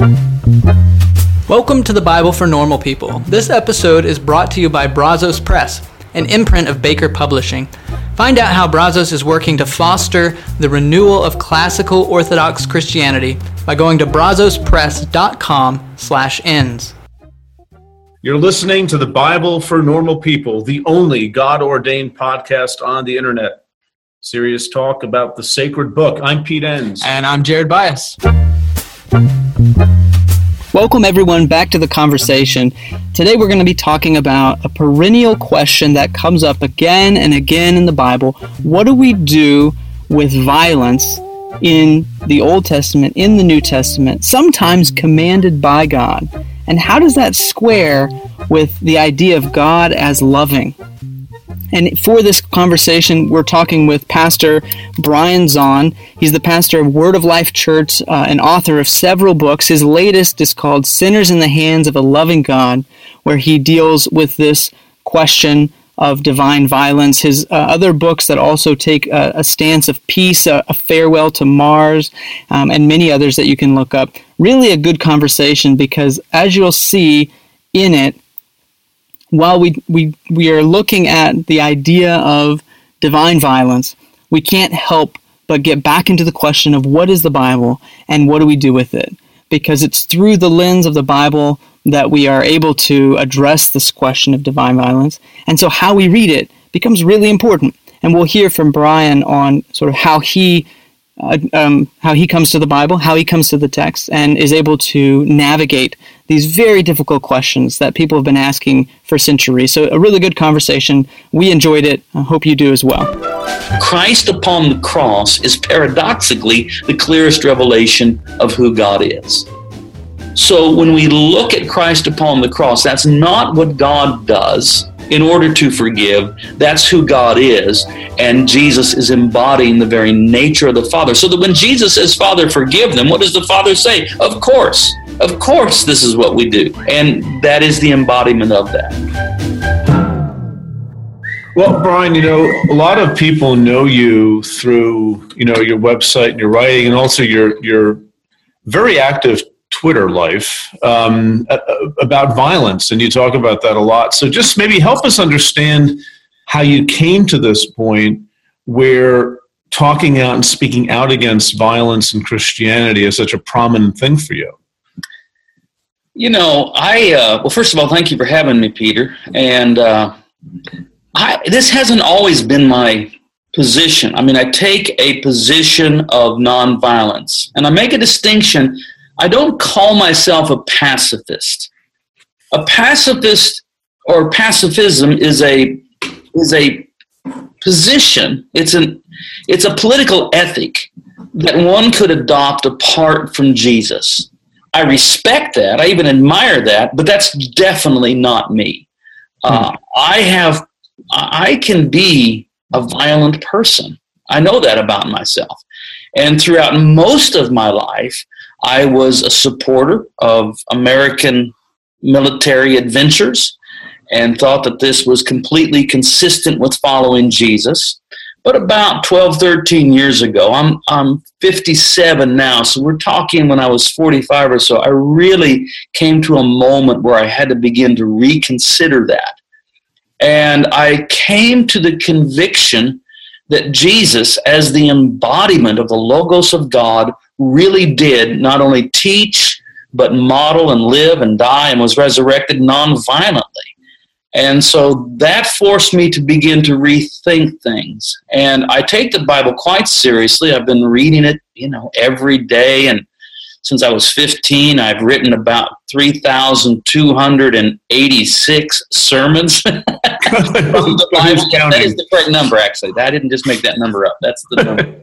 Welcome to the Bible for Normal People. This episode is brought to you by Brazos Press, an imprint of Baker Publishing. Find out how Brazos is working to foster the renewal of classical Orthodox Christianity by going to brazospress.com/ins. You're listening to the Bible for Normal People, the only God-ordained podcast on the internet. Serious talk about the sacred book. I'm Pete Enns. And I'm Jared Byas. Welcome, everyone, back to the conversation. Today, we're going to be talking about a perennial question that comes up again and again in the Bible. What do we do with violence in the Old Testament, in the New Testament, sometimes commanded by God? And how does that square with the idea of God as loving? And for this conversation, we're talking with Pastor Brian Zahnd. He's the pastor of Word of Life Church uh, and author of several books. His latest is called Sinners in the Hands of a Loving God, where he deals with this question of divine violence. His uh, other books that also take a, a stance of peace, a, a farewell to Mars, um, and many others that you can look up. Really a good conversation because, as you'll see in it, while we, we, we are looking at the idea of divine violence, we can't help but get back into the question of what is the Bible and what do we do with it? Because it's through the lens of the Bible that we are able to address this question of divine violence. And so how we read it becomes really important. And we'll hear from Brian on sort of how he uh, um, how he comes to the Bible, how he comes to the text, and is able to navigate these very difficult questions that people have been asking for centuries. So, a really good conversation. We enjoyed it. I hope you do as well. Christ upon the cross is paradoxically the clearest revelation of who God is. So, when we look at Christ upon the cross, that's not what God does in order to forgive. That's who God is. And Jesus is embodying the very nature of the Father. So that when Jesus says, Father, forgive them, what does the Father say? Of course. Of course, this is what we do. And that is the embodiment of that. Well, Brian, you know, a lot of people know you through, you know, your website and your writing and also your your very active Twitter life um, about violence, and you talk about that a lot. So, just maybe help us understand how you came to this point where talking out and speaking out against violence in Christianity is such a prominent thing for you. You know, I uh, well, first of all, thank you for having me, Peter. And uh, I, this hasn't always been my position. I mean, I take a position of nonviolence, and I make a distinction I don't call myself a pacifist. A pacifist or pacifism is a is a position. It's an it's a political ethic that one could adopt apart from Jesus. I respect that. I even admire that, but that's definitely not me. Uh, I have I can be a violent person. I know that about myself. And throughout most of my life, I was a supporter of American military adventures and thought that this was completely consistent with following Jesus. But about 12, 13 years ago, I'm, I'm 57 now, so we're talking when I was 45 or so, I really came to a moment where I had to begin to reconsider that. And I came to the conviction that Jesus, as the embodiment of the Logos of God, really did not only teach, but model and live and die and was resurrected nonviolently. And so that forced me to begin to rethink things. And I take the Bible quite seriously. I've been reading it, you know, every day. And since I was 15, I've written about 3,286 sermons. that is the correct number, actually. I didn't just make that number up. That's the number.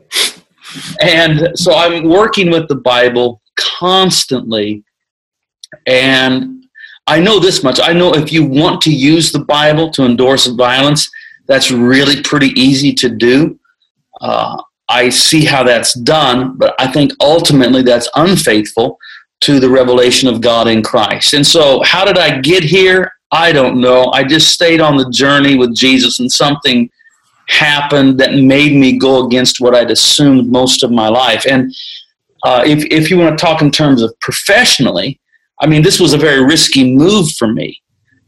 And so I'm working with the Bible constantly. And I know this much. I know if you want to use the Bible to endorse violence, that's really pretty easy to do. Uh, I see how that's done, but I think ultimately that's unfaithful to the revelation of God in Christ. And so, how did I get here? I don't know. I just stayed on the journey with Jesus, and something happened that made me go against what I'd assumed most of my life. And uh, if if you want to talk in terms of professionally, I mean, this was a very risky move for me.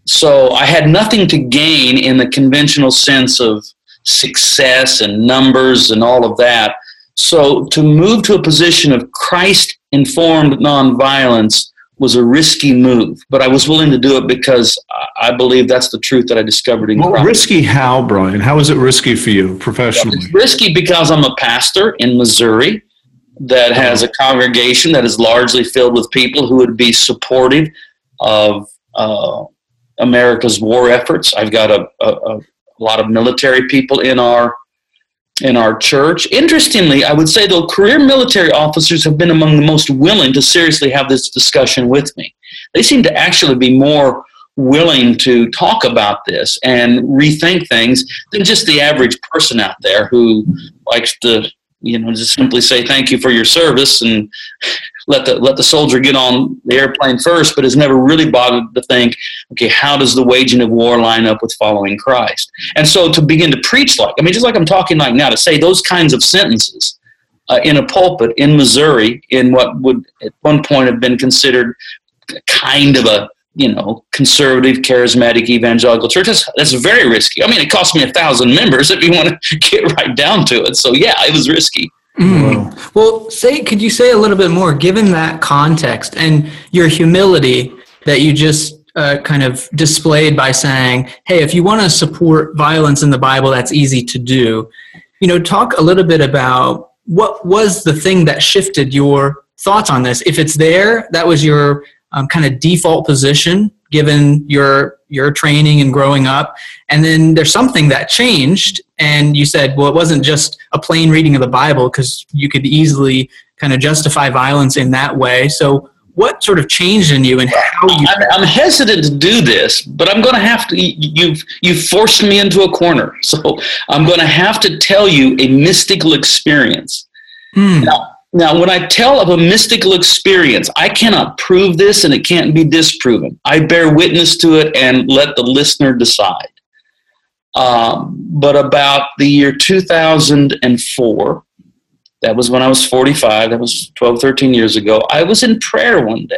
So I had nothing to gain in the conventional sense of success and numbers and all of that. So to move to a position of Christ informed nonviolence was a risky move, but I was willing to do it because I believe that's the truth that I discovered in well, Christ. Risky how, Brian? How is it risky for you professionally? It's risky because I'm a pastor in Missouri that has a congregation that is largely filled with people who would be supportive of uh, America's war efforts. I've got a, a, a lot of military people in our in our church. Interestingly, I would say though, career military officers have been among the most willing to seriously have this discussion with me. They seem to actually be more willing to talk about this and rethink things than just the average person out there who likes to you know just simply say thank you for your service and let the let the soldier get on the airplane first, but has never really bothered to think, okay, how does the waging of war line up with following Christ? And so to begin to preach like, I mean, just like I'm talking like now, to say those kinds of sentences uh, in a pulpit in Missouri, in what would at one point have been considered kind of a you know, conservative, charismatic, evangelical church. That's, that's very risky. I mean, it cost me a thousand members if you want to get right down to it. So yeah, it was risky. Mm. Well, say, could you say a little bit more, given that context and your humility that you just uh, kind of displayed by saying, "Hey, if you want to support violence in the Bible, that's easy to do." You know, talk a little bit about what was the thing that shifted your thoughts on this. If it's there, that was your um, kind of default position given your your training and growing up and then there's something that changed and you said well it wasn't just a plain reading of the bible because you could easily kind of justify violence in that way so what sort of changed in you and how you I'm, I'm hesitant to do this but i'm going to have to you've you've forced me into a corner so i'm going to have to tell you a mystical experience hmm. now now, when I tell of a mystical experience, I cannot prove this and it can't be disproven. I bear witness to it and let the listener decide. Um, but about the year 2004, that was when I was 45, that was 12, 13 years ago, I was in prayer one day.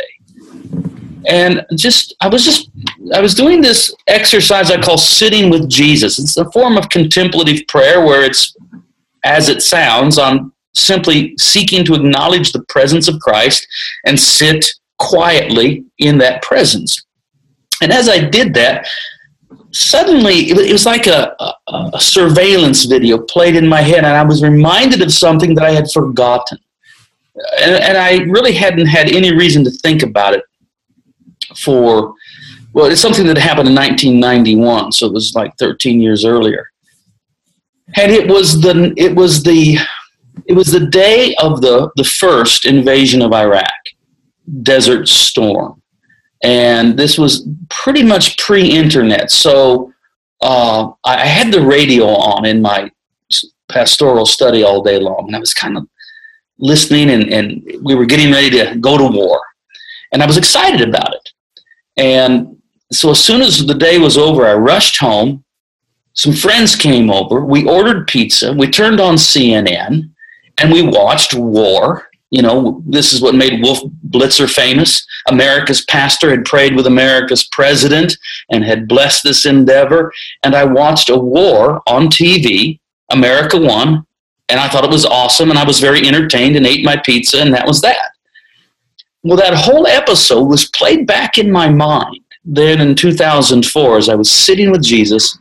And just, I was just, I was doing this exercise I call sitting with Jesus. It's a form of contemplative prayer where it's, as it sounds, on simply seeking to acknowledge the presence of Christ and sit quietly in that presence. And as I did that, suddenly it was like a, a, a, surveillance video played in my head, and I was reminded of something that I had forgotten. And, and I really hadn't had any reason to think about it for, well, it's something that happened in 1991, so it was like 13 years earlier. And it was the, it was the, it was the day of the, the first invasion of Iraq, Desert Storm. And this was pretty much pre internet. So uh, I had the radio on in my pastoral study all day long. And I was kind of listening, and, and we were getting ready to go to war. And I was excited about it. And so as soon as the day was over, I rushed home. Some friends came over. We ordered pizza. We turned on CNN and we watched war. You know, this is what made Wolf Blitzer famous. America's pastor had prayed with America's president and had blessed this endeavor. And I watched a war on TV. America won. And I thought it was awesome. And I was very entertained and ate my pizza. And that was that. Well, that whole episode was played back in my mind then in 2004 as I was sitting with Jesus.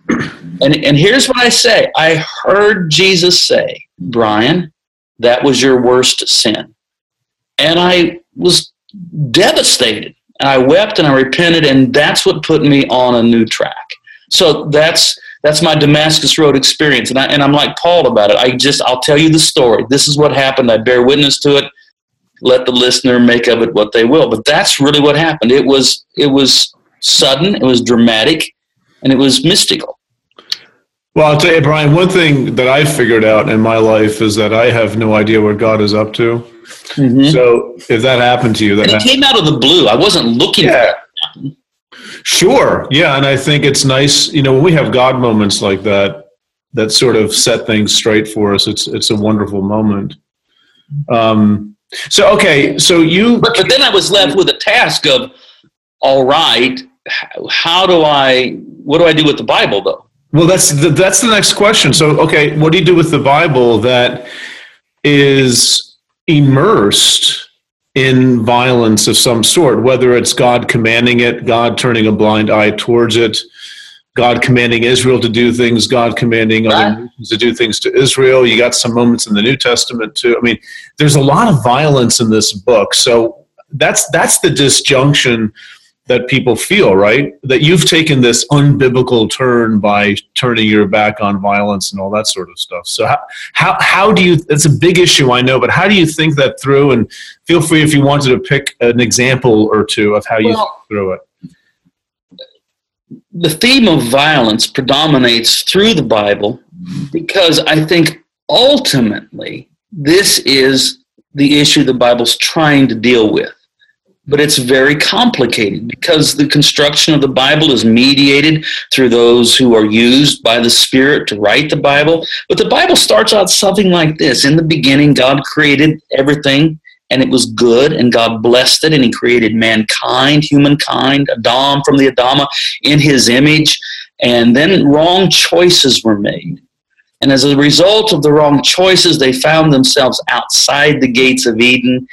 And, and here's what I say I heard Jesus say, Brian, that was your worst sin. And I was devastated. And I wept and I repented, and that's what put me on a new track. So that's that's my Damascus Road experience. And, I, and I'm like Paul about it. I just, I'll tell you the story. This is what happened. I bear witness to it. Let the listener make of it what they will. But that's really what happened. It was, it was sudden, it was dramatic, and it was mystical. Well, I'll tell you, Brian, one thing that I figured out in my life is that I have no idea what God is up to. Mm-hmm. So if that happened to you, that and it came out of the blue. I wasn't looking yeah. Sure. Yeah. And I think it's nice, you know, when we have God moments like that, that sort of set things straight for us, it's, it's a wonderful moment. Um, So okay, so you. But, but then I was left with a task of, all right, how do I? What do I do with the Bible though? Well, that's the, that's the next question. So okay, what do you do with the Bible that is immersed in violence of some sort? Whether it's God commanding it, God turning a blind eye towards it. God commanding Israel to do things, God commanding right. other nations to do things to Israel. You got some moments in the New Testament too. I mean, there's a lot of violence in this book. So that's that's the disjunction that people feel, right? That you've taken this unbiblical turn by turning your back on violence and all that sort of stuff. So how how, how do you it's a big issue I know, but how do you think that through and feel free if you wanted to pick an example or two of how you well, think through it the theme of violence predominates through the Bible because I think ultimately this is the issue the Bible's trying to deal with. But it's very complicated because the construction of the Bible is mediated through those who are used by the Spirit to write the Bible. But the Bible starts out something like this In the beginning, God created everything and it was good, and God blessed it, and He created mankind, humankind, Adam from the Adama in His image, and then wrong choices were made. And as a result of the wrong choices, they found themselves outside the gates of Eden.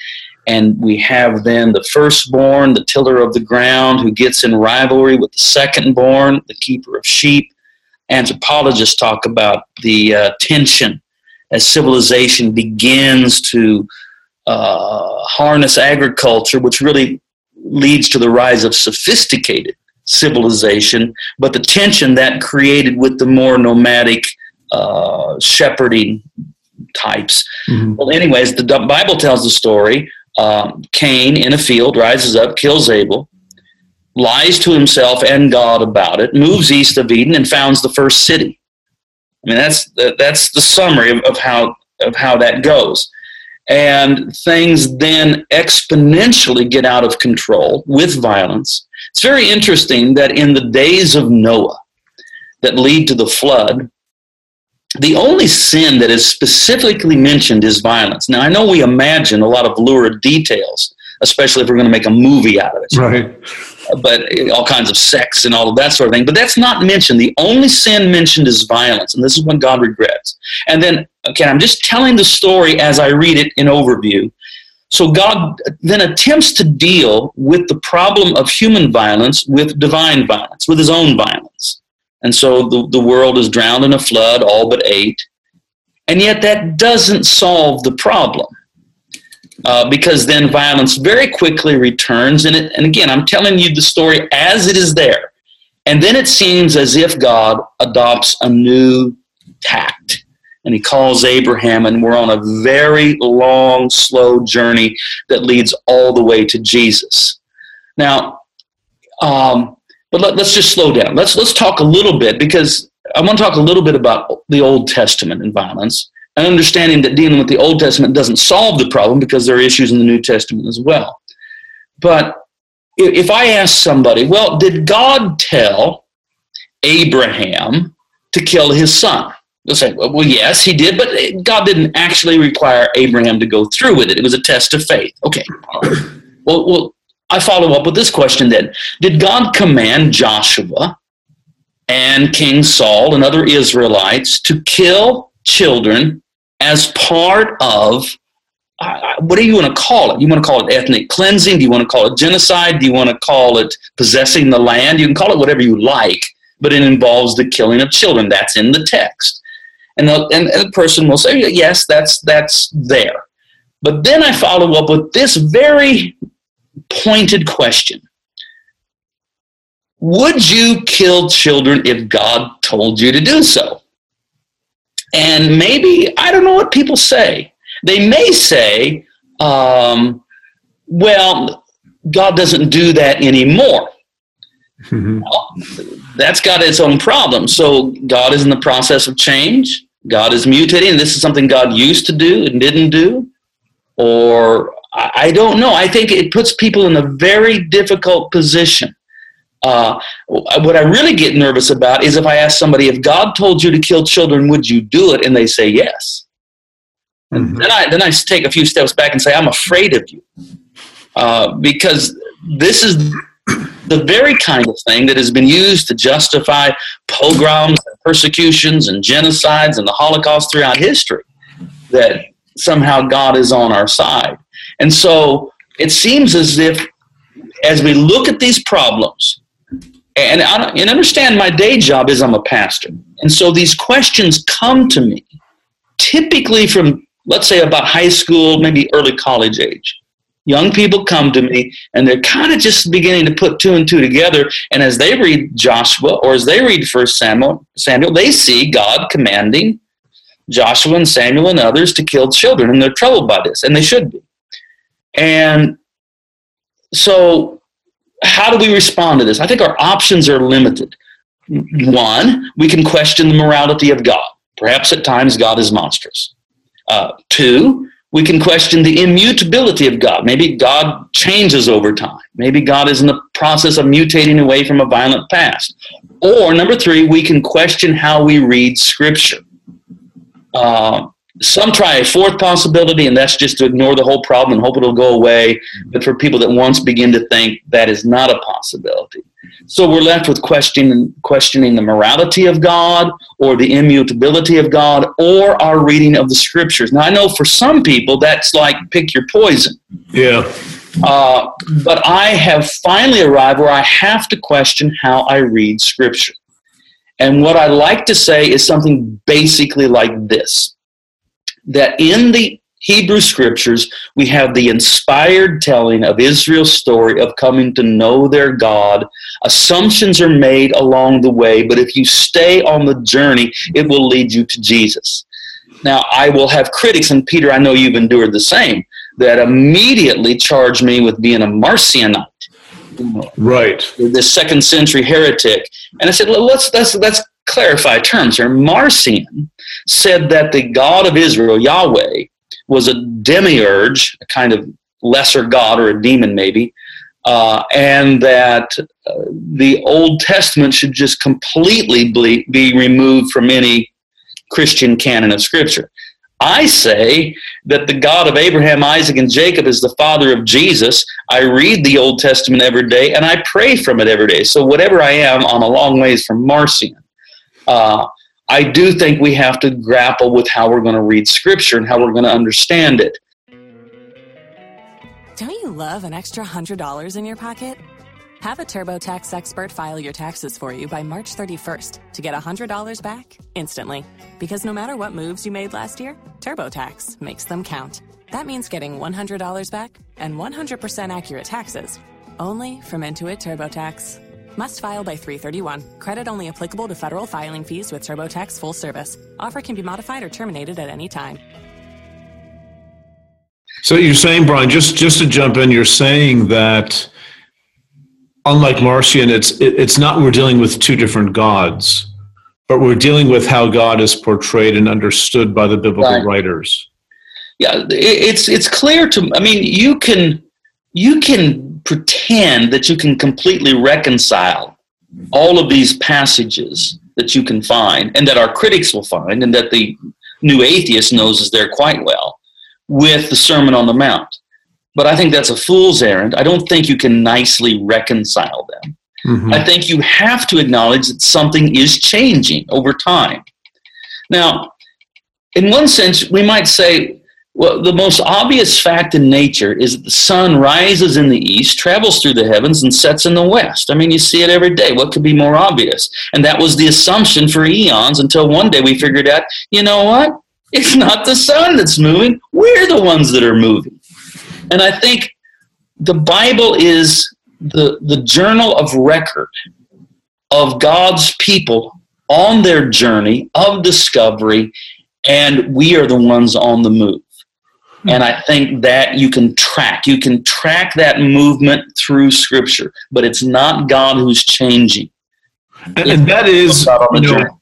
And we have then the firstborn, the tiller of the ground, who gets in rivalry with the secondborn, the keeper of sheep. Anthropologists talk about the uh, tension as civilization begins to uh, harness agriculture, which really leads to the rise of sophisticated civilization, but the tension that created with the more nomadic uh, shepherding types. Mm-hmm. Well, anyways, the Bible tells the story. Um, Cain in a field rises up, kills Abel, lies to himself and God about it, moves east of Eden, and founds the first city. I mean, that's that's the summary of, of how of how that goes and things then exponentially get out of control with violence. It's very interesting that in the days of Noah that lead to the flood, the only sin that is specifically mentioned is violence. Now, I know we imagine a lot of lurid details, especially if we're going to make a movie out of it. Right uh, but eh, all kinds of sex and all of that sort of thing. But that's not mentioned. The only sin mentioned is violence, and this is when God regrets. And then, okay, I'm just telling the story as I read it in overview. So God uh, then attempts to deal with the problem of human violence with divine violence, with his own violence. And so the, the world is drowned in a flood, all but eight. And yet that doesn't solve the problem uh, because then violence very quickly returns. And, it, and again, I'm telling you the story as it is there. And then it seems as if God adopts a new tact. And he calls Abraham, and we're on a very long, slow journey that leads all the way to Jesus. Now, um, but let, us just slow down. Let's let's talk a little bit because I want to talk a little bit about the Old Testament and violence, and understanding that dealing with the Old Testament doesn't solve the problem because there are issues in the New Testament as well. But if I ask somebody, well, did God tell Abraham to kill his son? They'll say, well, yes, he did, but God didn't actually require Abraham to go through with it. It was a test of faith. Okay. Well, well, I follow up with this question then. Did God command Joshua and King Saul and other Israelites to kill children as part of uh, what do you want to call it? You want to call it ethnic cleansing? Do you want to call it genocide? Do you want to call it possessing the land? You can call it whatever you like, but it involves the killing of children. That's in the text. And the, and, the person will say, yes, that's, that's there. But then I follow up with this very pointed question Would you kill children if God told you to do so? And maybe, I don't know what people say. They may say, um, well, God doesn't do that anymore. Mm-hmm. Well, that's got its own problem. So God is in the process of change. God is mutating. This is something God used to do and didn't do. Or I don't know. I think it puts people in a very difficult position uh, what I really get nervous about is if I ask somebody, if God told you to kill children, would you do it? And they say yes. And mm-hmm. then I then I take a few steps back and say, I'm afraid of you. Uh, because this is the very kind of thing that has been used to justify pogroms and persecutions and genocides and the Holocaust throughout history. That somehow God is on our side. And so it seems as if as we look at these problems, and, I, and understand my day job is I'm a pastor. And so these questions come to me typically from, let's say, about high school, maybe early college age. Young people come to me and they're kind of just beginning to put two and two together. And as they read Joshua or as they read First Samuel, Samuel, they see God commanding Joshua and Samuel and others to kill children, and they're troubled by this, and they should be. And so, how do we respond to this? I think our options are limited. One, we can question the morality of God. Perhaps at times God is monstrous. Uh, two, we can question the immutability of God. Maybe God changes over time. Maybe God is in the process of mutating away from a violent past. Or number three, we can question how we read Scripture. Uh, some try a fourth possibility, and that's just to ignore the whole problem and hope it'll go away. But for people that once begin to think that is not a possibility. So we're left with questioning, questioning the morality of God or the immutability of God or our reading of the scriptures. Now, I know for some people that's like pick your poison. Yeah. Uh, but I have finally arrived where I have to question how I read scripture. And what I like to say is something basically like this that in the Hebrew scriptures, we have the inspired telling of Israel's story of coming to know their God. Assumptions are made along the way, but if you stay on the journey, it will lead you to Jesus. Now, I will have critics, and Peter, I know you've endured the same, that immediately charge me with being a Marcionite. Right. The second century heretic. And I said, well, let's, let's, let's clarify terms here. Marcion said that the God of Israel, Yahweh, was a demiurge, a kind of lesser god or a demon maybe, uh, and that uh, the Old Testament should just completely be, be removed from any Christian canon of Scripture. I say that the God of Abraham, Isaac, and Jacob is the father of Jesus. I read the Old Testament every day and I pray from it every day. So, whatever I am, I'm a long ways from Marcion. Uh, I do think we have to grapple with how we're going to read Scripture and how we're going to understand it. Don't you love an extra $100 in your pocket? Have a TurboTax expert file your taxes for you by March 31st to get $100 back instantly. Because no matter what moves you made last year, TurboTax makes them count. That means getting $100 back and 100% accurate taxes only from Intuit TurboTax. Must file by 331. Credit only applicable to federal filing fees with TurboTax full service. Offer can be modified or terminated at any time. So you're saying, Brian, just just to jump in, you're saying that unlike Marcion, it's it, it's not we're dealing with two different gods, but we're dealing with how God is portrayed and understood by the biblical right. writers. Yeah, it's it's clear to. I mean, you can you can pretend that you can completely reconcile all of these passages that you can find and that our critics will find and that the new atheist knows is there quite well with the Sermon on the Mount. But I think that's a fool's errand. I don't think you can nicely reconcile them. Mm-hmm. I think you have to acknowledge that something is changing over time. Now, in one sense, we might say, well, the most obvious fact in nature is that the sun rises in the east, travels through the heavens, and sets in the west. I mean, you see it every day. What could be more obvious? And that was the assumption for eons until one day we figured out, you know what? It's not the sun that's moving. We're the ones that are moving. And I think the Bible is the, the journal of record of God's people on their journey of discovery, and we are the ones on the move. And I think that you can track. You can track that movement through Scripture, but it's not God who's changing. And, and that is, you know,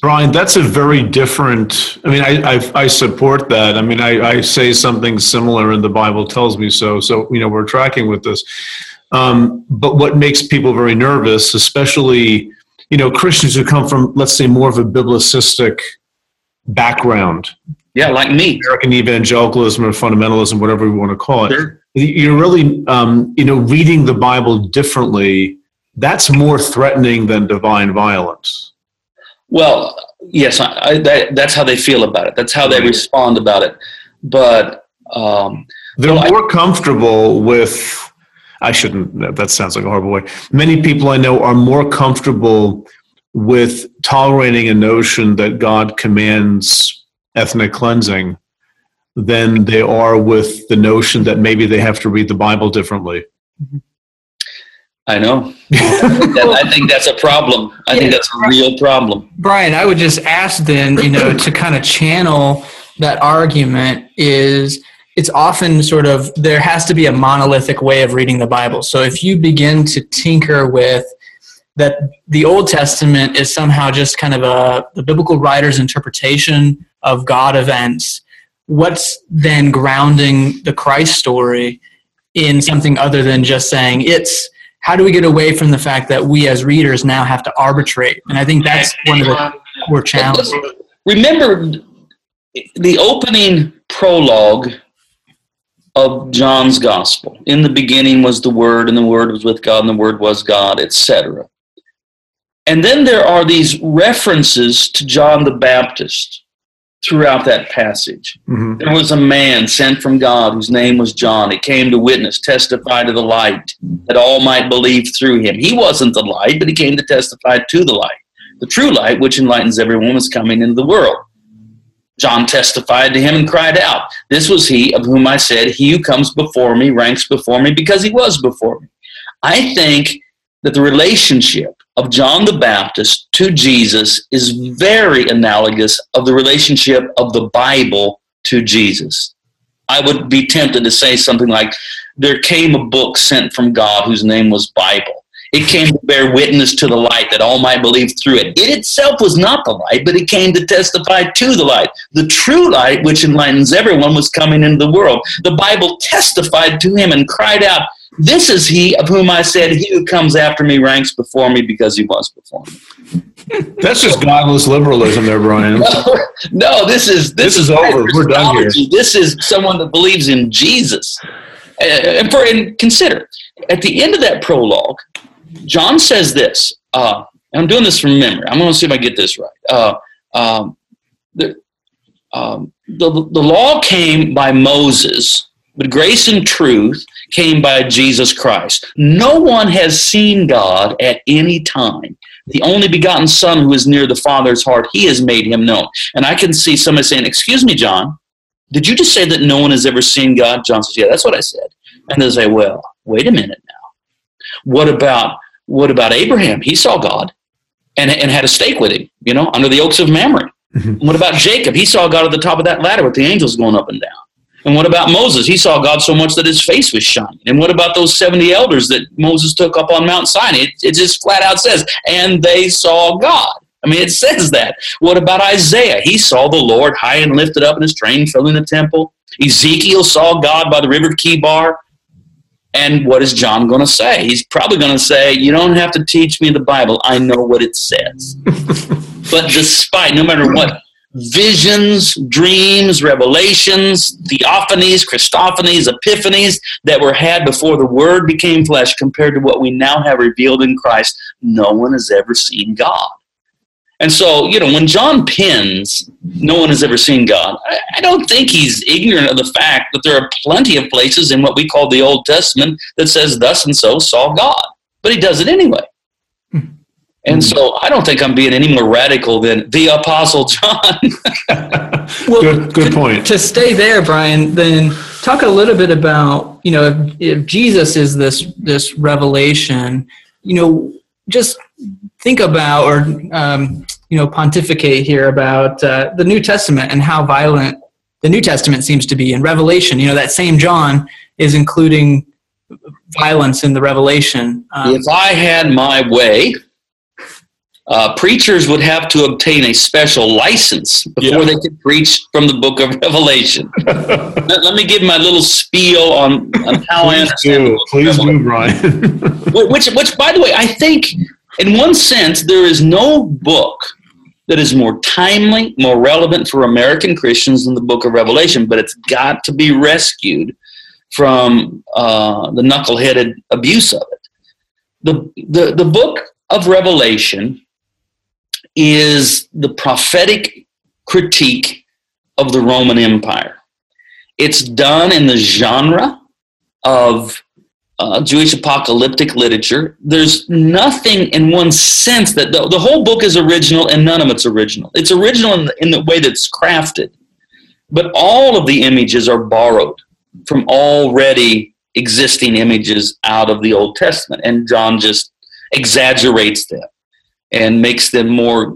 Brian, that's a very different. I mean, I, I, I support that. I mean, I, I say something similar, and the Bible tells me so. So, you know, we're tracking with this. Um, but what makes people very nervous, especially, you know, Christians who come from, let's say, more of a biblicistic background, Yeah, like me. American evangelicalism or fundamentalism, whatever we want to call it. Sure. You're really, um, you know, reading the Bible differently. That's more threatening than divine violence. Well, yes, I, I, that, that's how they feel about it. That's how they respond about it. But um, They're Well, I- more comfortable with. I shouldn't. That sounds like a horrible way. Many people I know are more comfortable with tolerating a notion that God commands ethnic cleansing than they are with the notion that maybe they have to read the Bible differently. I know. That- I think that's a problem. I think that's a real problem. Brian, I would just ask then, you know, to kind of channel that argument is it's often sort of there has to be a monolithic way of reading the Bible. So if you begin to tinker with that the Old Testament is somehow just kind of a the biblical writer's interpretation of God events, what's then grounding the Christ story in something other than just saying it's how do we get away from the fact that we as readers now have to arbitrate? And I think that's one of the core challenges. Remember the opening prologue of John's gospel. In the beginning was the Word, and the Word was with God, and the Word was God, etc. And then there are these references to John the Baptist throughout that passage. Mhm. There was a man sent from God whose name was John. He came to witness, testify to the light, that all might believe through him. He wasn't the light, but he came to testify to the light. The true light, which enlightens everyone, was coming into the world. John testified to him and cried out, This was he of whom I said, He who comes before me ranks before me because he was before me. I think that the relationship of John the Baptist to Jesus is very analogous of the relationship of the Bible to Jesus. I would be tempted to say something like, There came a book sent from God whose name was Bible. It came to bear witness to the light that all might believe through it. It itself was not the light, but it came to testify to the light. The true light, which enlightens everyone, was coming into the world. The Bible testified to him and cried out, This is he of whom I said, He who comes after me ranks before me because he was before me. That's just godless liberalism, there, Brian. no, this is This is over. We're done here. This is someone that believes in Jesus. Uh, And for and consider at the end of that prologue, John says this. Uh, and I'm doing this from memory. I'm going to see if I get this right. Uh, um, the, um, the the law came by Moses, but grace and truth came by Jesus Christ. No one has seen God at any time the only begotten Son who is near the Father's heart, he has made him known. And I can see somebody saying, Excuse me, John, did you just say that no one has ever seen God? John says, Yeah, that's what I said. And they say, Well, wait a minute. What about what about Abraham? He saw God and, and had a steak with him, you know, under the oaks of Mamre. Mhm. What about Jacob? He saw God at the top of that ladder with the angels going up and down. And what about Moses? He saw God so much that his face was shining. And what about those 70 elders that Moses took up on Mount Sinai? It, it just flat out says, and they saw God. I mean, it says that. What about Isaiah? He saw the Lord high and lifted up in his train filling the temple. Ezekiel saw God by the river Chebar. And what is John going to say? He's probably going to say, You don't have to teach me the Bible. I know what it says. but despite, no matter what visions, dreams, revelations, theophanies, Christophanies, epiphanies that were had before the Word became flesh compared to what we now have revealed in Christ, no one has ever seen God. And so, you know, when John pins, no one has ever seen God, I, I don't think he's ignorant of the fact that there are plenty of places in what we call the Old Testament that says, thus and so saw God. But he does it anyway. Hmm. And so I don't think I'm being any more radical than the Apostle John. Well, Good, good to- point. To stay there, Brian, then talk a little bit about you know if, if Jesus is this this revelation, you know, just think about or um, you know pontificate here about uh, the New Testament and how violent the New Testament seems to be in Revelation. You know, that same John is including violence in the Revelation. Um, if I had my way, uh, preachers would have to obtain a special license before Yeah. they could preach from the book of Revelation. let, let me give my little spiel on, on how I Please understand the do. Please do, Brian. Which, which, by the way, I think in one sense there is no book that is more timely, more relevant for American Christians than the book of Revelation, but it's got to be rescued from uh, the knuckleheaded abuse of it. The, the, the book of Revelation is the prophetic critique of the Roman Empire. It's done in the genre of uh, Jewish apocalyptic literature. There's nothing in one sense that the, the, whole book is original and none of it's original. It's original in the, in the way that it's crafted, but all of the images are borrowed from already existing images out of the Old Testament. And John just exaggerates them and makes them more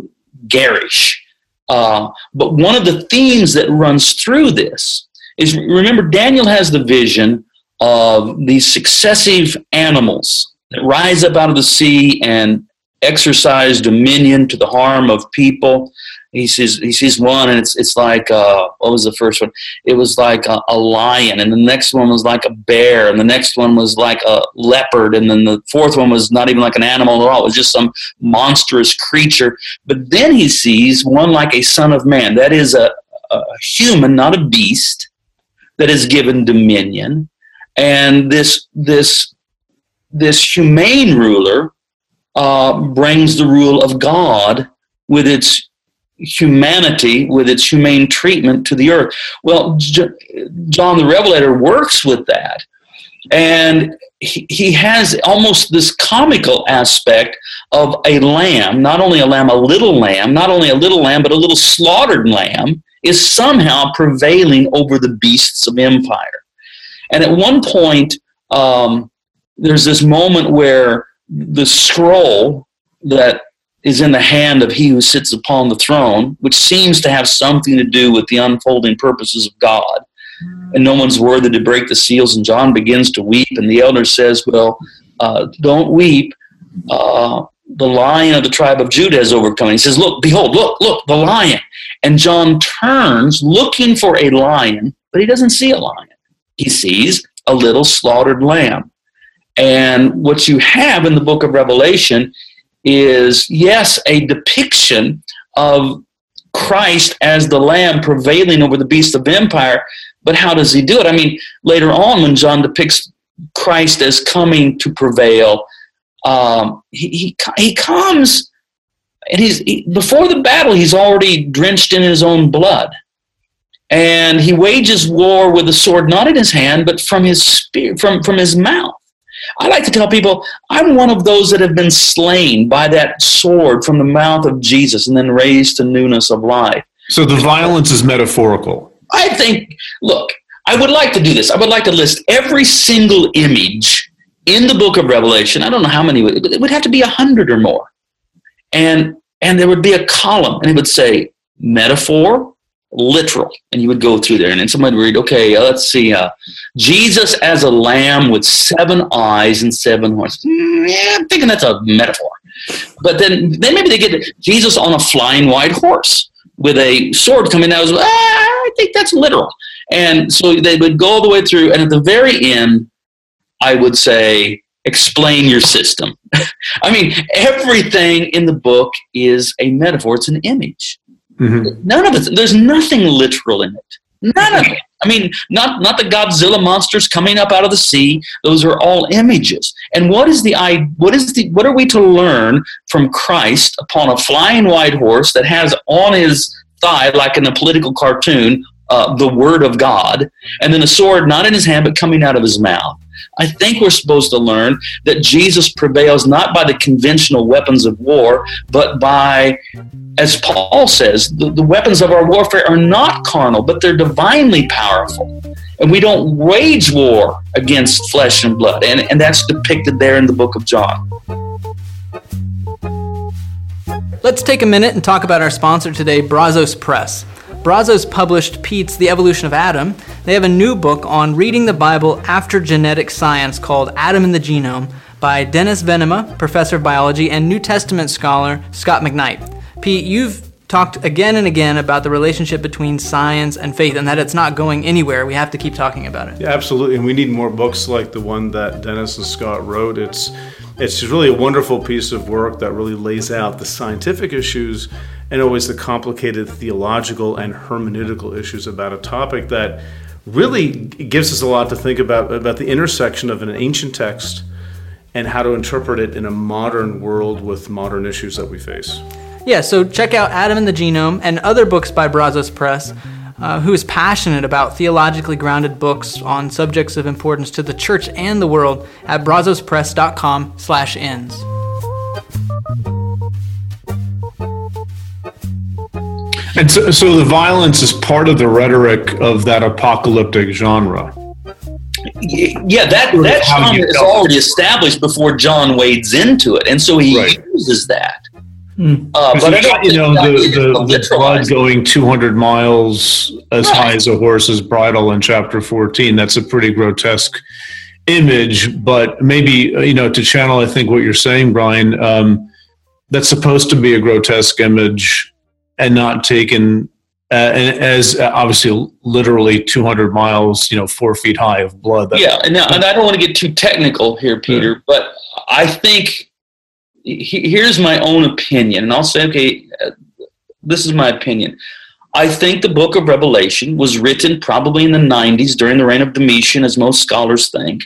garish. Uh, but one of the themes that runs through this is remember, Daniel has the vision of these successive animals that rise up out of the sea and exercise dominion to the harm of people he sees he sees one and it's it's like uh, what was the first one? It was like a, a, lion and the next one was like a bear and the next one was like a leopard and then the fourth one was not even like an animal at all. It was just some monstrous creature. But then he sees one like a son of man that is a, a human not a beast that is given dominion. And this this this humane ruler uh, brings the rule of god with its humanity with its humane treatment to the earth. Well, John the Revelator works with that. And he, he has almost this comical aspect of a lamb, not only a lamb, a little lamb, not only a little lamb, but a little slaughtered lamb is somehow prevailing over the beasts of empire. And at one point, um, there's this moment where the scroll that is in the hand of he who sits upon the throne, which seems to have something to do with the unfolding purposes of God. And no one's worthy to break the seals. And John begins to weep, and the elder says, Well, uh, don't weep. Uh, the lion of the tribe of Judah has overcome. He says, Look, behold, look, look, the lion. And John turns looking for a lion, but he doesn't see a lion. He sees a little slaughtered lamb. And what you have in the book of Revelation is, yes, a depiction of Christ as the lamb prevailing over the beast of empire, but how does he do it? I mean, later on, when John depicts Christ as coming to prevail, um, he, he, he comes and he's he, before the battle, he's already drenched in his own blood. And he wages war with a sword not in his hand, but from his spear, from, from his mouth. I like to tell people I'm one of those that have been slain by that sword from the mouth of Jesus and then raised to newness of life. So the violence is metaphorical. I think, look, I would like to do this. I would like to list every single image in the book of Revelation. I don't know how many, it would have to be a hundred or more. And, and there would be a column and it would say metaphor, literal. And you would go through there, and then somebody would read, okay, uh, let's see, uh, Jesus as a lamb with seven eyes and seven horns. Mm, yeah, I'm thinking that's a metaphor. But then, then maybe they get Jesus on a flying white horse with a sword coming out. Ah, I think that's literal. And so they would go all the way through, and at the very end, I would say, explain your system. I mean, everything in the book is a metaphor, it's an image. Mm-hmm. None of it. There's nothing literal in it. None of it. I mean, not not the Godzilla monsters coming up out of the sea. Those are all images. And what is the what is the what are we to learn from Christ upon a flying white horse that has on his thigh, like in a political cartoon, uh, the word of God, and then a sword not in his hand but coming out of his mouth? I think we're supposed to learn that Jesus prevails not by the conventional weapons of war, but by, as Paul says, the, the weapons of our warfare are not carnal, but they're divinely powerful. And we don't wage war against flesh and blood. And, and that's depicted there in the book of John. Let's take a minute and talk about our sponsor today, Brazos Press. Brazos published Pete's The Evolution of Adam. They have a new book on reading the Bible after genetic science called Adam and the Genome by Dennis Venema, professor of biology, and New Testament scholar Scot McKnight. Pete, you've talked again and again about the relationship between science and faith and that it's not going anywhere. We have to keep talking about it. Yeah, absolutely. And we need more books like the one that Dennis and Scott wrote. It's it's really a wonderful piece of work that really lays out the scientific issues and always the complicated theological and hermeneutical issues about a topic that really gives us a lot to think about about the intersection of an ancient text and how to interpret it in a modern world with modern issues that we face. Yeah, so check out Adam and the Genome and other books by Brazos Press, uh, who is passionate about theologically grounded books on subjects of importance to the church and the world at brazospress.com/ins. And so, so the violence is part of the rhetoric of that apocalyptic genre. Yeah, that that genre is already established before John wades into it, and so he right. uses that. Mm. Uh, but you know the, the, the blood going 200 miles as right. high as a horse's bridle in chapter 14. That's a pretty grotesque image, but maybe uh, you know to channel. I think what you're saying, Brian. Um, that's supposed to be a grotesque image and not taken uh, as uh, obviously literally 200 miles, you know, four feet high of blood. That, yeah, and, now, and I don't want to get too technical here, Peter, yeah. but I think he, here's my own opinion, and I'll say, okay, uh, this is my opinion. I think the book of Revelation was written probably in the 90s during the reign of Domitian, as most scholars think,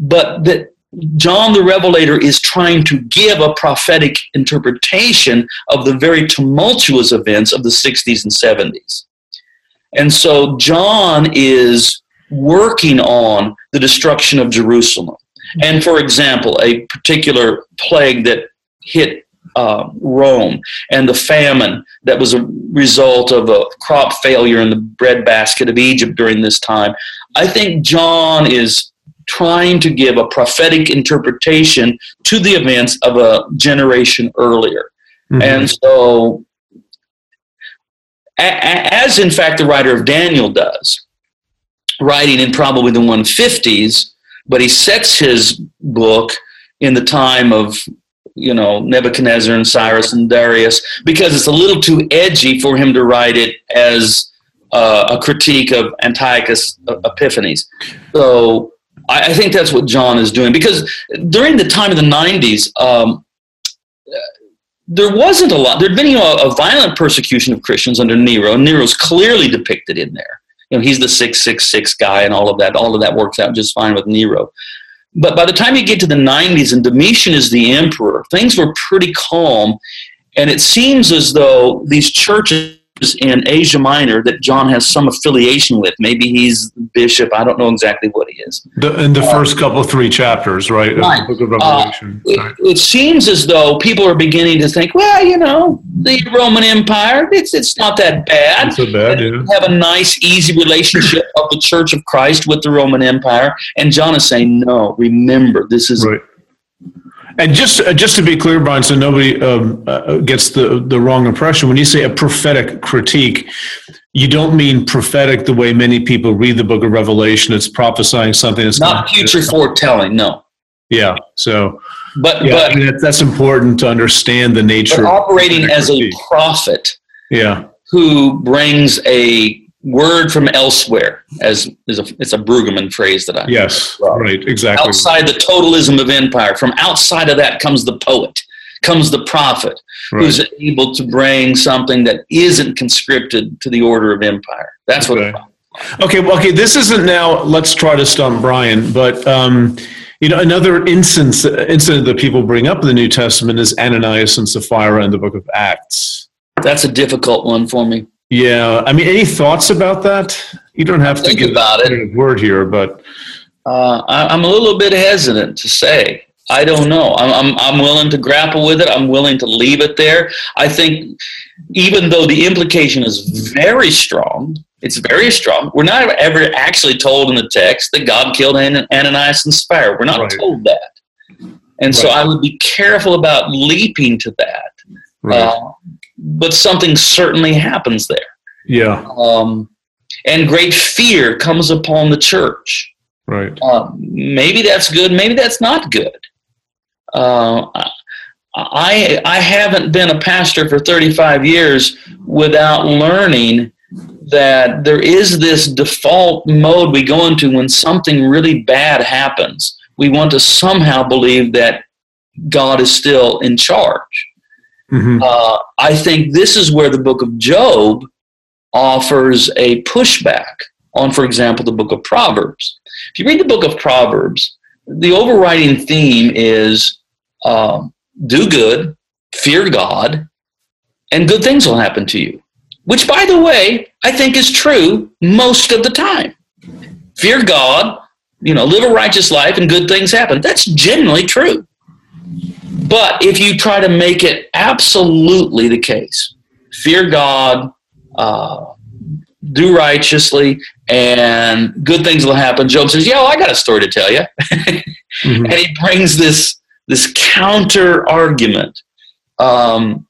but that John the Revelator is trying to give a prophetic interpretation of the very tumultuous events of the 60s and 70s. And so John is working on the destruction of Jerusalem. And for example, a particular plague that hit uh, Rome and the famine that was a result of a crop failure in the breadbasket of Egypt during this time. I think John is trying to give a prophetic interpretation to the events of a generation earlier. Mm-hmm. And so, as in fact the writer of Daniel does, writing in probably the 150s, but he sets his book in the time of you know Nebuchadnezzar and Cyrus and Darius because it's a little too edgy for him to write it as uh, a critique of Antiochus Epiphanes. So I, I, think that's what John is doing because during the time of the 90s, um, there wasn't a lot. There'd been you know, a, a, violent persecution of Christians under Nero, Nero's clearly depicted in there. You know, he's the 666 guy and all of that. All of that works out just fine with Nero. But by the time you get to the 90s and Domitian is the emperor, things were pretty calm. And it seems as though these churches in Asia Minor that John has some affiliation with. Maybe he's bishop. I don't know exactly what he is. The, in the uh, first couple, three chapters, right? right. book of Revelation. Uh, right. it, it, seems as though people are beginning to think, well, you know, the Roman Empire, it's, it's not that bad. Not so bad, yeah. Have a nice, easy relationship of the Church of Christ with the Roman Empire. And John is saying, no, remember, this is right. And just uh, just to be clear, Brian, so nobody um, uh, gets the the wrong impression, when you say a prophetic critique, you don't mean prophetic the way many people read the Book of Revelation. It's prophesying something It's not future foretelling. No. Yeah. So. But yeah, but I mean, that's important to understand the nature. Of. Operating as a prophet. Yeah. Who brings a word from elsewhere as is a it's a Brueggemann phrase that I yes right exactly. Outside the totalism of empire from outside of that comes the poet comes the prophet right. who's able to bring something that isn't conscripted to the order of empire. That's okay. what okay well, okay this isn't now let's try to stump Brian but um you know another instance incident that people bring up in the New Testament is Ananias and Sapphira in the book of Acts. That's a difficult one for me yeah, I mean, any thoughts about that? You don't have to give about it. word here, but uh, I, am a little bit hesitant to say. I don't know. I'm, I'm I'm willing to grapple with it. I'm willing to leave it there. I think, even though the implication is very strong, it's very strong. We're not ever actually told in the text that God killed Ananias and Sapphira. We're not right. told that, and right. so I would be careful about leaping to that. Right. Uh, but something certainly happens there. Yeah. Um, and great fear comes upon the church. Right. Uh, maybe that's good. Maybe that's not good. Uh, I I haven't been a pastor for 35 years without learning that there is this default mode we go into when something really bad happens. We want to somehow believe that God is still in charge. Mhm. Uh, I think this is where the book of Job offers a pushback on, for example, the book of Proverbs. If you read the book of Proverbs, the overriding theme is um, do good, fear God, and good things will happen to you. Which, by the way, I think is true most of the time. Fear God, you know, live a righteous life, and good things happen. That's generally true. But if you try to make it absolutely the case, fear God, uh, do righteously, and good things will happen. Job says, "Yeah, well, I got a story to tell you," Mhm. and he brings this this counter argument. Um,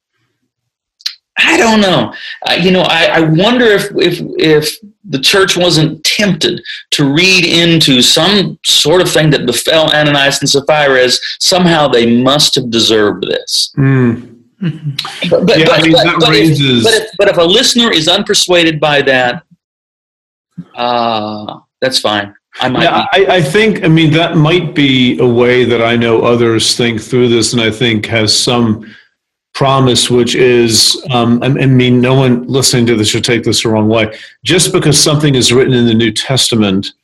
I don't know. Uh, you know, I, I wonder if if if the church wasn't tempted to read into some sort of thing that befell Ananias and Sapphira as somehow they must have deserved this. Mm. But, but, Yeah, I mean, but, but raises- if, but, if, but if a listener is unpersuaded by that, uh, that's fine. I might Yeah. I, I think, I mean, that might be a way that I know others think through this and I think has some promise, which is, um, I, mean, no one listening to this should take this the wrong way. Just because something is written in the New Testament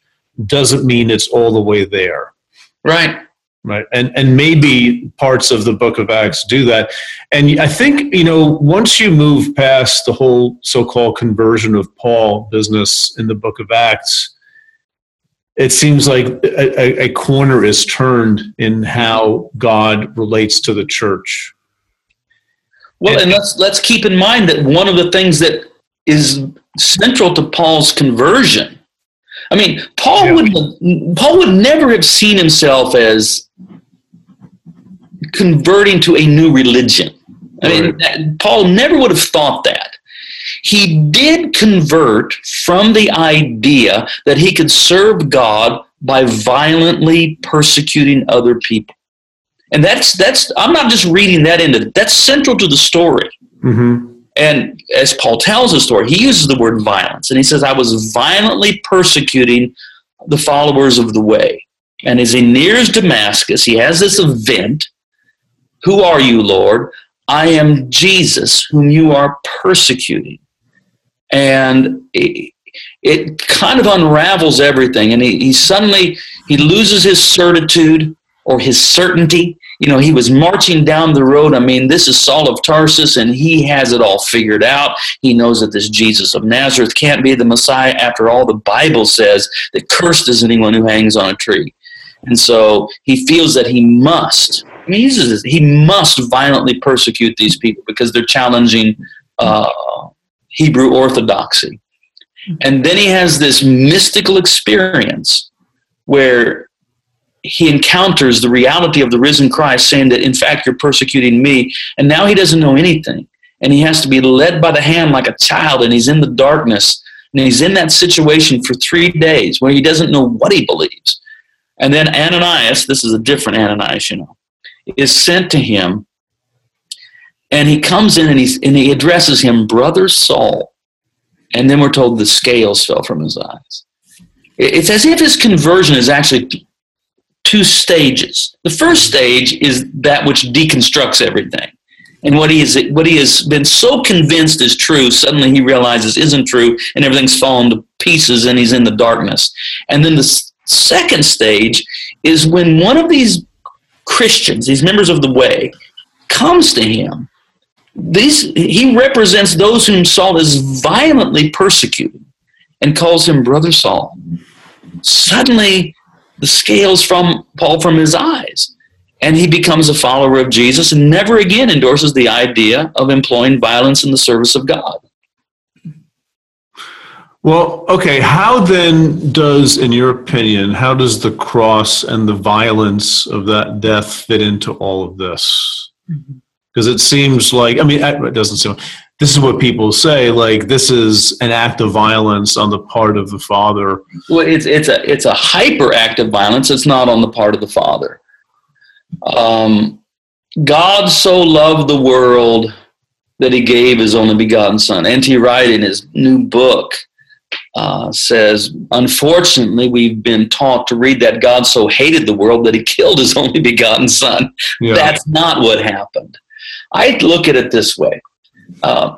doesn't mean it's all the way there. Right. Right. And and maybe parts of the book of Acts do that. And I think, you know, once you move past the whole so-called conversion of Paul business in the book of Acts, it seems like a- a corner is turned in how God relates to the church. Well, and let's let's keep in mind that one of the things that is central to Paul's conversion. I mean, Paul Yeah. would Paul would never have seen himself as converting to a new religion. I mean, that- Paul never would have thought that. He did convert from the idea that he could serve God by violently persecuting other people. And that's that's I'm not just reading that into that's central to the story. Mm-hmm. And as Paul tells the story, he uses the word violence, and he says, "I was violently persecuting the followers of the way." And as he nears Damascus, he has this event. Who are you, Lord? I am Jesus, whom you are persecuting. And it, it kind of unravels everything, and he, he suddenly he loses his certitude or his certainty. You know, he was marching down the road. I mean, this is Saul of Tarsus, and he has it all figured out. He knows that this Jesus of Nazareth can't be the Messiah. After all, the Bible says that cursed is anyone who hangs on a tree. And so he feels that he must, I mean, he uses this, he must violently persecute these people because they're challenging uh, Hebrew orthodoxy. And then he has this mystical experience where he encounters the reality of the risen Christ, saying that, in fact, you're persecuting me. And now he doesn't know anything. And he has to be led by the hand like a child, and he's in the darkness. And he's in that situation for three days where he doesn't know what he believes. And then Ananias, this is a different Ananias, you know, is sent to him. And he comes in and, he's, and he addresses him, Brother Saul. And then we're told the scales fell from his eyes. It's as if his conversion is actually two stages. The first stage is that which deconstructs everything. And what he, is, what he has been so convinced is true, suddenly he realizes isn't true, and everything's fallen to pieces, and he's in the darkness. And then the second stage is when one of these Christians, these members of the way, comes to him. These, he represents those whom Saul is violently persecuting and calls him Brother Saul. Suddenly, the scales from Paul from his eyes. And he becomes a follower of Jesus and never again endorses the idea of employing violence in the service of God. Well, okay. How then does, in your opinion, how does the cross and the violence of that death fit into all of this? Mm-hmm. Because it seems like, I mean, it doesn't seem, this is what people say, like, this is an act of violence on the part of the Father. Well, it's it's a it's a hyper act of violence. It's not on the part of the Father. Um, God so loved the world that He gave His only begotten Son. N.T. Wright in his new book uh, says, unfortunately, we've been taught to read that God so hated the world that He killed His only begotten Son. Yeah. That's not what happened. I look at it this way uh,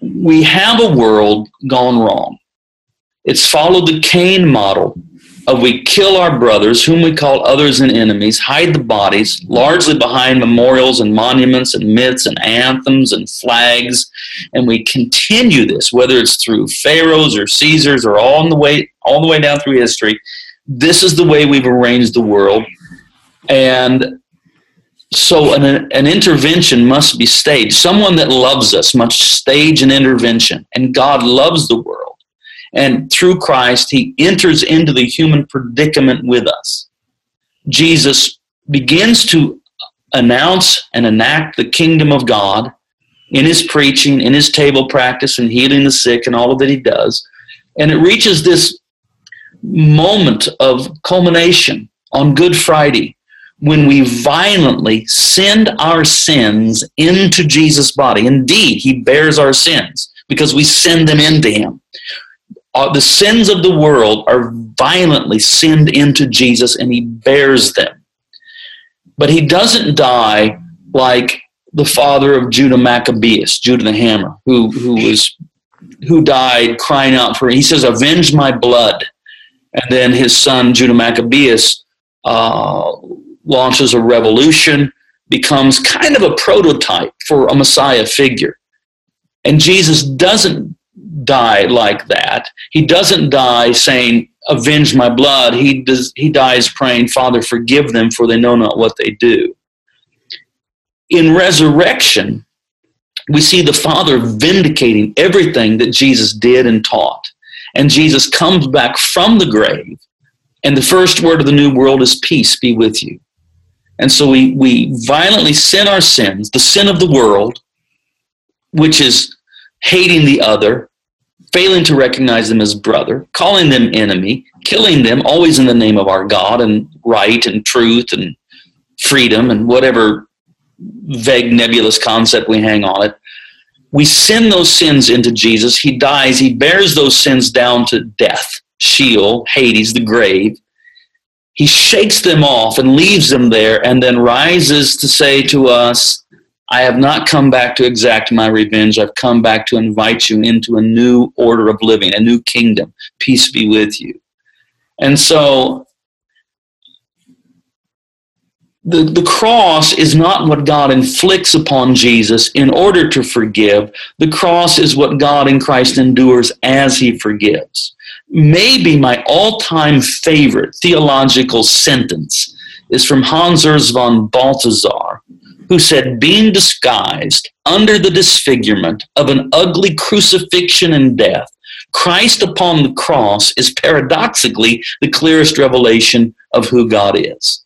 we have a world gone wrong. It's followed the Cain model of we kill our brothers, whom we call others and enemies, hide the bodies, largely behind memorials and monuments and myths and anthems and flags, and we continue this, whether it's through pharaohs or Caesars or all the way all the way down through history. This is the way we've arranged the world, and so an, an intervention must be staged. Someone that loves us must stage an intervention, and God loves the world. And through Christ, he enters into the human predicament with us. Jesus begins to announce and enact the kingdom of God in his preaching, in his table practice, and healing the sick, and all of that he does. And it reaches this moment of culmination on Good Friday when we violently send our sins into Jesus' body. Indeed, he bears our sins because we send them into him. Uh, the sins of the world are violently sinned into Jesus and he bears them. But he doesn't die like the father of Judah Maccabeus, Judah the Hammer, who, who was who died crying out for he says, Avenge my blood. And then his son Judah Maccabeus uh, launches a revolution, becomes kind of a prototype for a Messiah figure. And Jesus doesn't die like that. He doesn't die saying, Avenge my blood. He, does, he dies praying, Father, forgive them, for they know not what they do. In resurrection, we see the Father vindicating everything that Jesus did and taught. And Jesus comes back from the grave, and the first word of the new world is, Peace be with you. And so we, we violently sin our sins, the sin of the world, which is hating the other, failing to recognize them as brother, calling them enemy, killing them always in the name of our God and right and truth and freedom and whatever vague nebulous concept we hang on it. We send those sins into Jesus. He dies. He bears those sins down to death, Sheol, Hades, the grave. He shakes them off and leaves them there and then rises to say to us, I have not come back to exact my revenge. I've come back to invite you into a new order of living, a new kingdom. Peace be with you. And so the, the cross is not what God inflicts upon Jesus in order to forgive. The cross is what God in Christ endures as he forgives. Maybe my all time favorite theological sentence is from Hans Urs von Balthasar who said, being disguised under the disfigurement of an ugly crucifixion and death, Christ upon the cross is paradoxically the clearest revelation of who God is.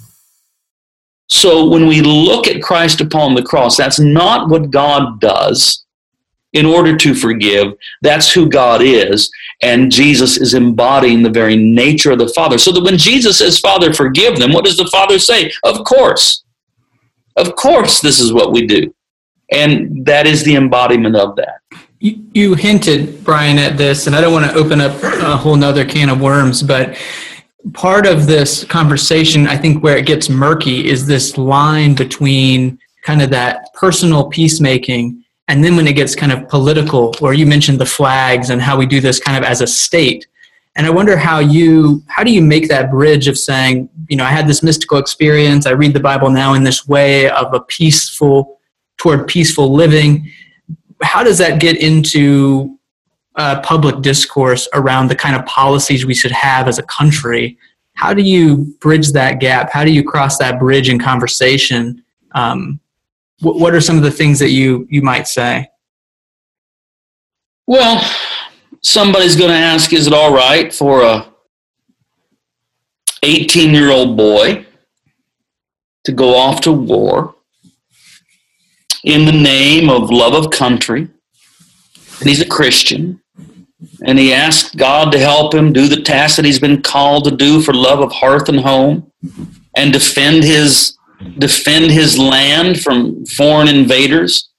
So when we look at Christ upon the cross, that's not what God does in order to forgive. That's who God is. And Jesus is embodying the very nature of the Father. So that when Jesus says, Father, forgive them, what does the Father say? Of course. Of course, this is what we do. And that is the embodiment of that. You, you hinted, Brian, at this, and I don't want to open up a whole nother can of worms, but part of this conversation, I think where it gets murky is this line between kind of that personal peacemaking and then when it gets kind of political, or you mentioned the flags and how we do this kind of as a state. And I wonder how you how do you make that bridge of saying, you know, I had this mystical experience, I read the Bible now in this way of a peaceful toward peaceful living. How does that get into uh, public discourse around the kind of policies we should have as a country? How do you bridge that gap? How do you cross that bridge in conversation um, what are some of the things that you you might say? Well, somebody's going to ask, is it all right for a 18 year old boy to go off to war in the name of love of country. And he's a Christian. And he asked God to help him do the task that he's been called to do for love of hearth and home and defend his defend his land from foreign invaders.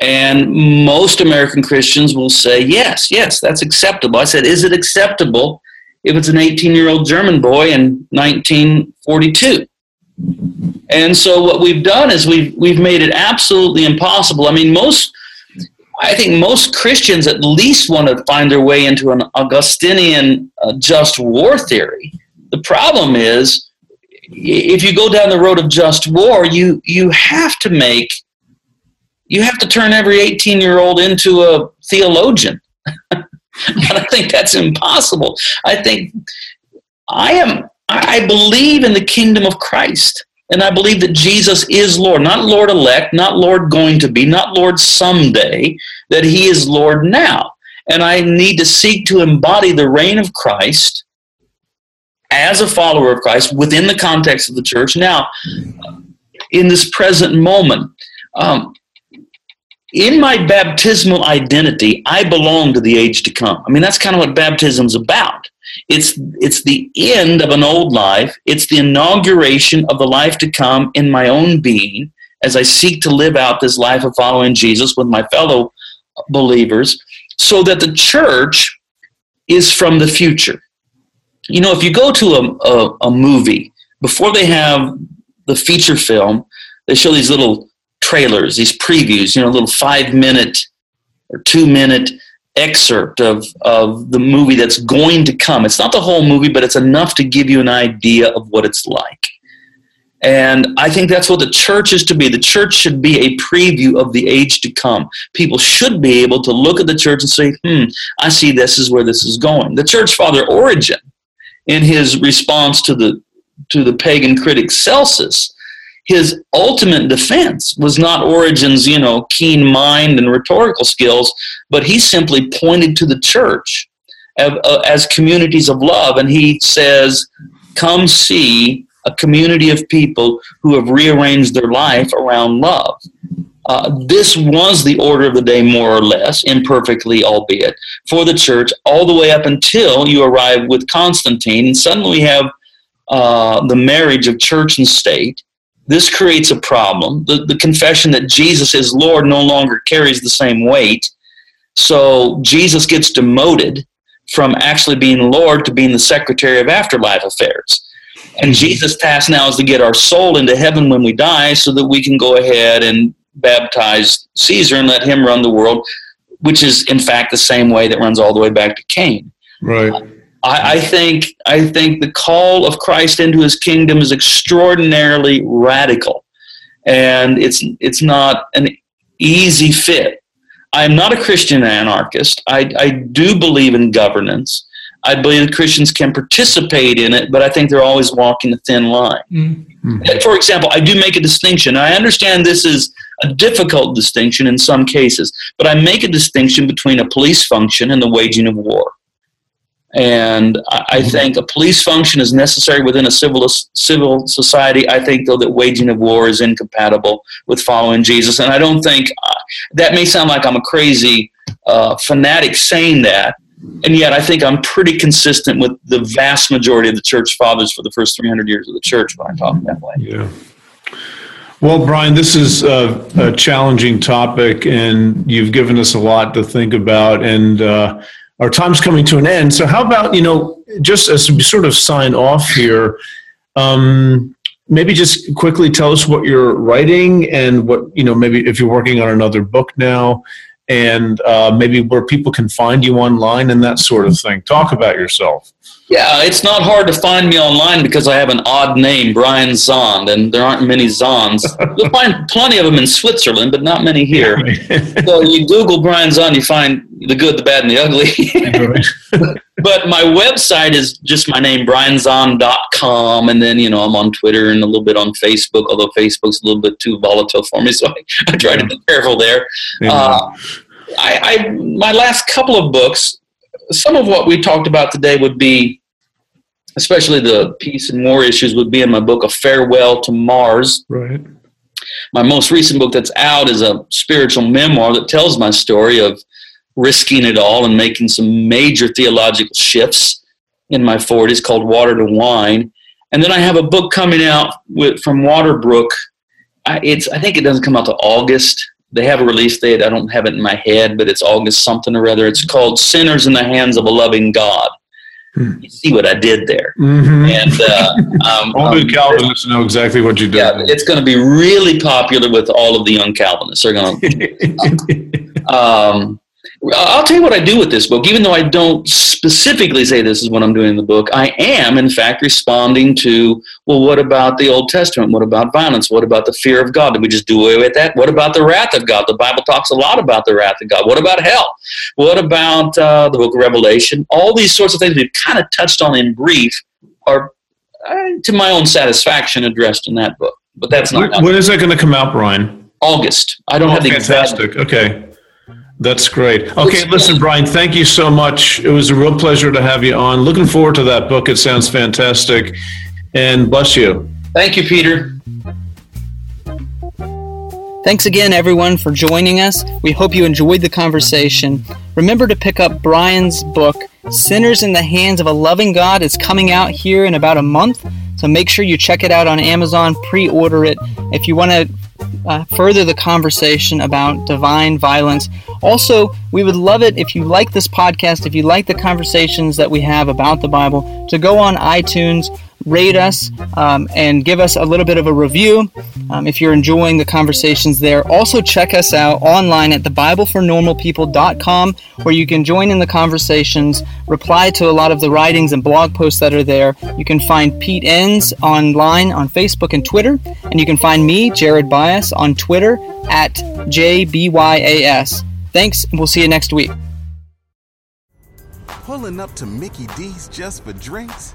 And most American Christians will say, yes, yes, that's acceptable. I said, is it acceptable if it's an 18 year old German boy in 1942? And so what we've done is we've, we've made it absolutely impossible. I mean, most, I think most Christians at least want to find their way into an Augustinian uh, just war theory. The problem is, if you go down the road of just war, you, you have to make you have to turn every 18 year old into a theologian. and I think that's impossible. I think I am, I believe in the kingdom of Christ. And I believe that Jesus is Lord, not Lord elect, not Lord going to be, not Lord someday, that He is Lord now. And I need to seek to embody the reign of Christ as a follower of Christ within the context of the church. Now, in this present moment, um, in my baptismal identity, I belong to the age to come. I mean, that's kind of what baptism's about. It's it's the end of an old life. It's the inauguration of the life to come in my own being as I seek to live out this life of following Jesus with my fellow believers, so that the church is from the future. You know, if you go to a, a, a movie before they have the feature film, they show these little trailers, these previews, you know, little five minute or two minute excerpt of, of the movie that's going to come. It's not the whole movie, but it's enough to give you an idea of what it's like. And I think that's what the church is to be. The church should be a preview of the age to come. People should be able to look at the church and say, hmm, I see this is where this is going. The church father Origen, in his response to the to the pagan critic Celsus, his ultimate defense was not Origen's, you know, keen mind and rhetorical skills, but he simply pointed to the church as, uh, communities of love, and he says, "Come see a community of people who have rearranged their life around love." Uh, this was the order of the day, more or less, imperfectly, albeit, for the church, all the way up until you arrive with Constantine, and suddenly we have uh, the marriage of church and state this creates a problem. The, the confession that Jesus is Lord no longer carries the same weight. So Jesus gets demoted from actually being Lord to being the secretary of afterlife affairs. And mm-hmm. Jesus' task now is to get our soul into heaven when we die so that we can go ahead and baptize Caesar and let him run the world, which is, in fact, the same way that runs all the way back to Cain. Right. I, I, think I think the call of Christ into His kingdom is extraordinarily radical, and it's it's not an easy fit. I am not a Christian anarchist. I, I do believe in governance. I believe that Christians can participate in it, but I think they're always walking a thin line. Mm-hmm. For example, I do make a distinction. I understand this is a difficult distinction in some cases, but I make a distinction between a police function and the waging of war. And I think a police function is necessary within a civil civil society. I think, though, that waging of war is incompatible with following Jesus. And I don't think uh, that may sound like I'm a crazy uh, fanatic saying that. And yet, I think I'm pretty consistent with the vast majority of the church fathers for the first 300 years of the church when I talk that way. Yeah. Well, Brian, this is a, a challenging topic, and you've given us a lot to think about. And uh, our time's coming to an end. So how about, you know, just as we sort of sign off here, um, maybe just quickly tell us what you're writing and what, you know, maybe if you're working on another book now and uh, maybe where people can find you online and that sort of thing. Talk about yourself. Yeah, it's not hard to find me online because I have an odd name, Brian Zahnd, and there aren't many Zahnds. You'll find plenty of them in Switzerland, but not many here. so you Google Brian Zahnd, you find the good, the bad, and the ugly. but my website is just my name, brianzahnd.com, and then, you know, I'm on Twitter and a little bit on Facebook, although Facebook's a little bit too volatile for me, so I, I try to be careful there. Yeah. Uh, I, I my last couple of books, some of what we talked about today would be especially the peace and war issues would be in my book, A Farewell to Mars. Right. My most recent book that's out is a spiritual memoir that tells my story of risking it all and making some major theological shifts in my 40s called Water to Wine. And then I have a book coming out with, from Waterbrook. I, it's I think it doesn't come out to August. They have a release date. I don't have it in my head, but it's August something or other. It's called Sinners in the Hands of a Loving God. Hmm. You see what I did there. Mm-hmm. And uh, um, all good um, Calvinists know exactly what you did. Yeah, it's going to be really popular with all of the young Calvinists. They're going to. um, I'll tell you what I do with this book, even though I don't specifically say this is what I'm doing in the book. I am, in fact, responding to, well, what about the Old Testament? What about violence? What about the fear of God? Did we just do away with that? What about the wrath of God? The Bible talks a lot about the wrath of God. What about hell? What about uh, the book of Revelation? All these sorts of things we've kind of touched on in brief are, uh, to my own satisfaction, addressed in that book. But that's not. When is that going to come out, Brian? August. I don't oh, have the fantastic. Exact- okay. That's great. Okay, listen, Brian, thank you so much. It was a real pleasure to have you on. Looking forward to that book. It sounds fantastic. And bless you. Thank you, Peter. Thanks again, everyone, for joining us. We hope you enjoyed the conversation. Remember to pick up Brian's book, Sinners in the Hands of a Loving God. It's coming out here in about a month. So make sure you check it out on Amazon, pre order it. If you want to uh, further the conversation about divine violence. Also, we would love it if you like this podcast, if you like the conversations that we have about the Bible, to go on iTunes, rate us, um, and give us a little bit of a review um, if you're enjoying the conversations there. Also, check us out online at thebiblefornormalpeople.com where you can join in the conversations, reply to a lot of the writings and blog posts that are there. You can find Pete Enns online on Facebook and Twitter, and you can find me, Jared Byas, on Twitter at JBYAS. Thanks, and we'll see you next week. Pulling up to Mickey D's just for drinks?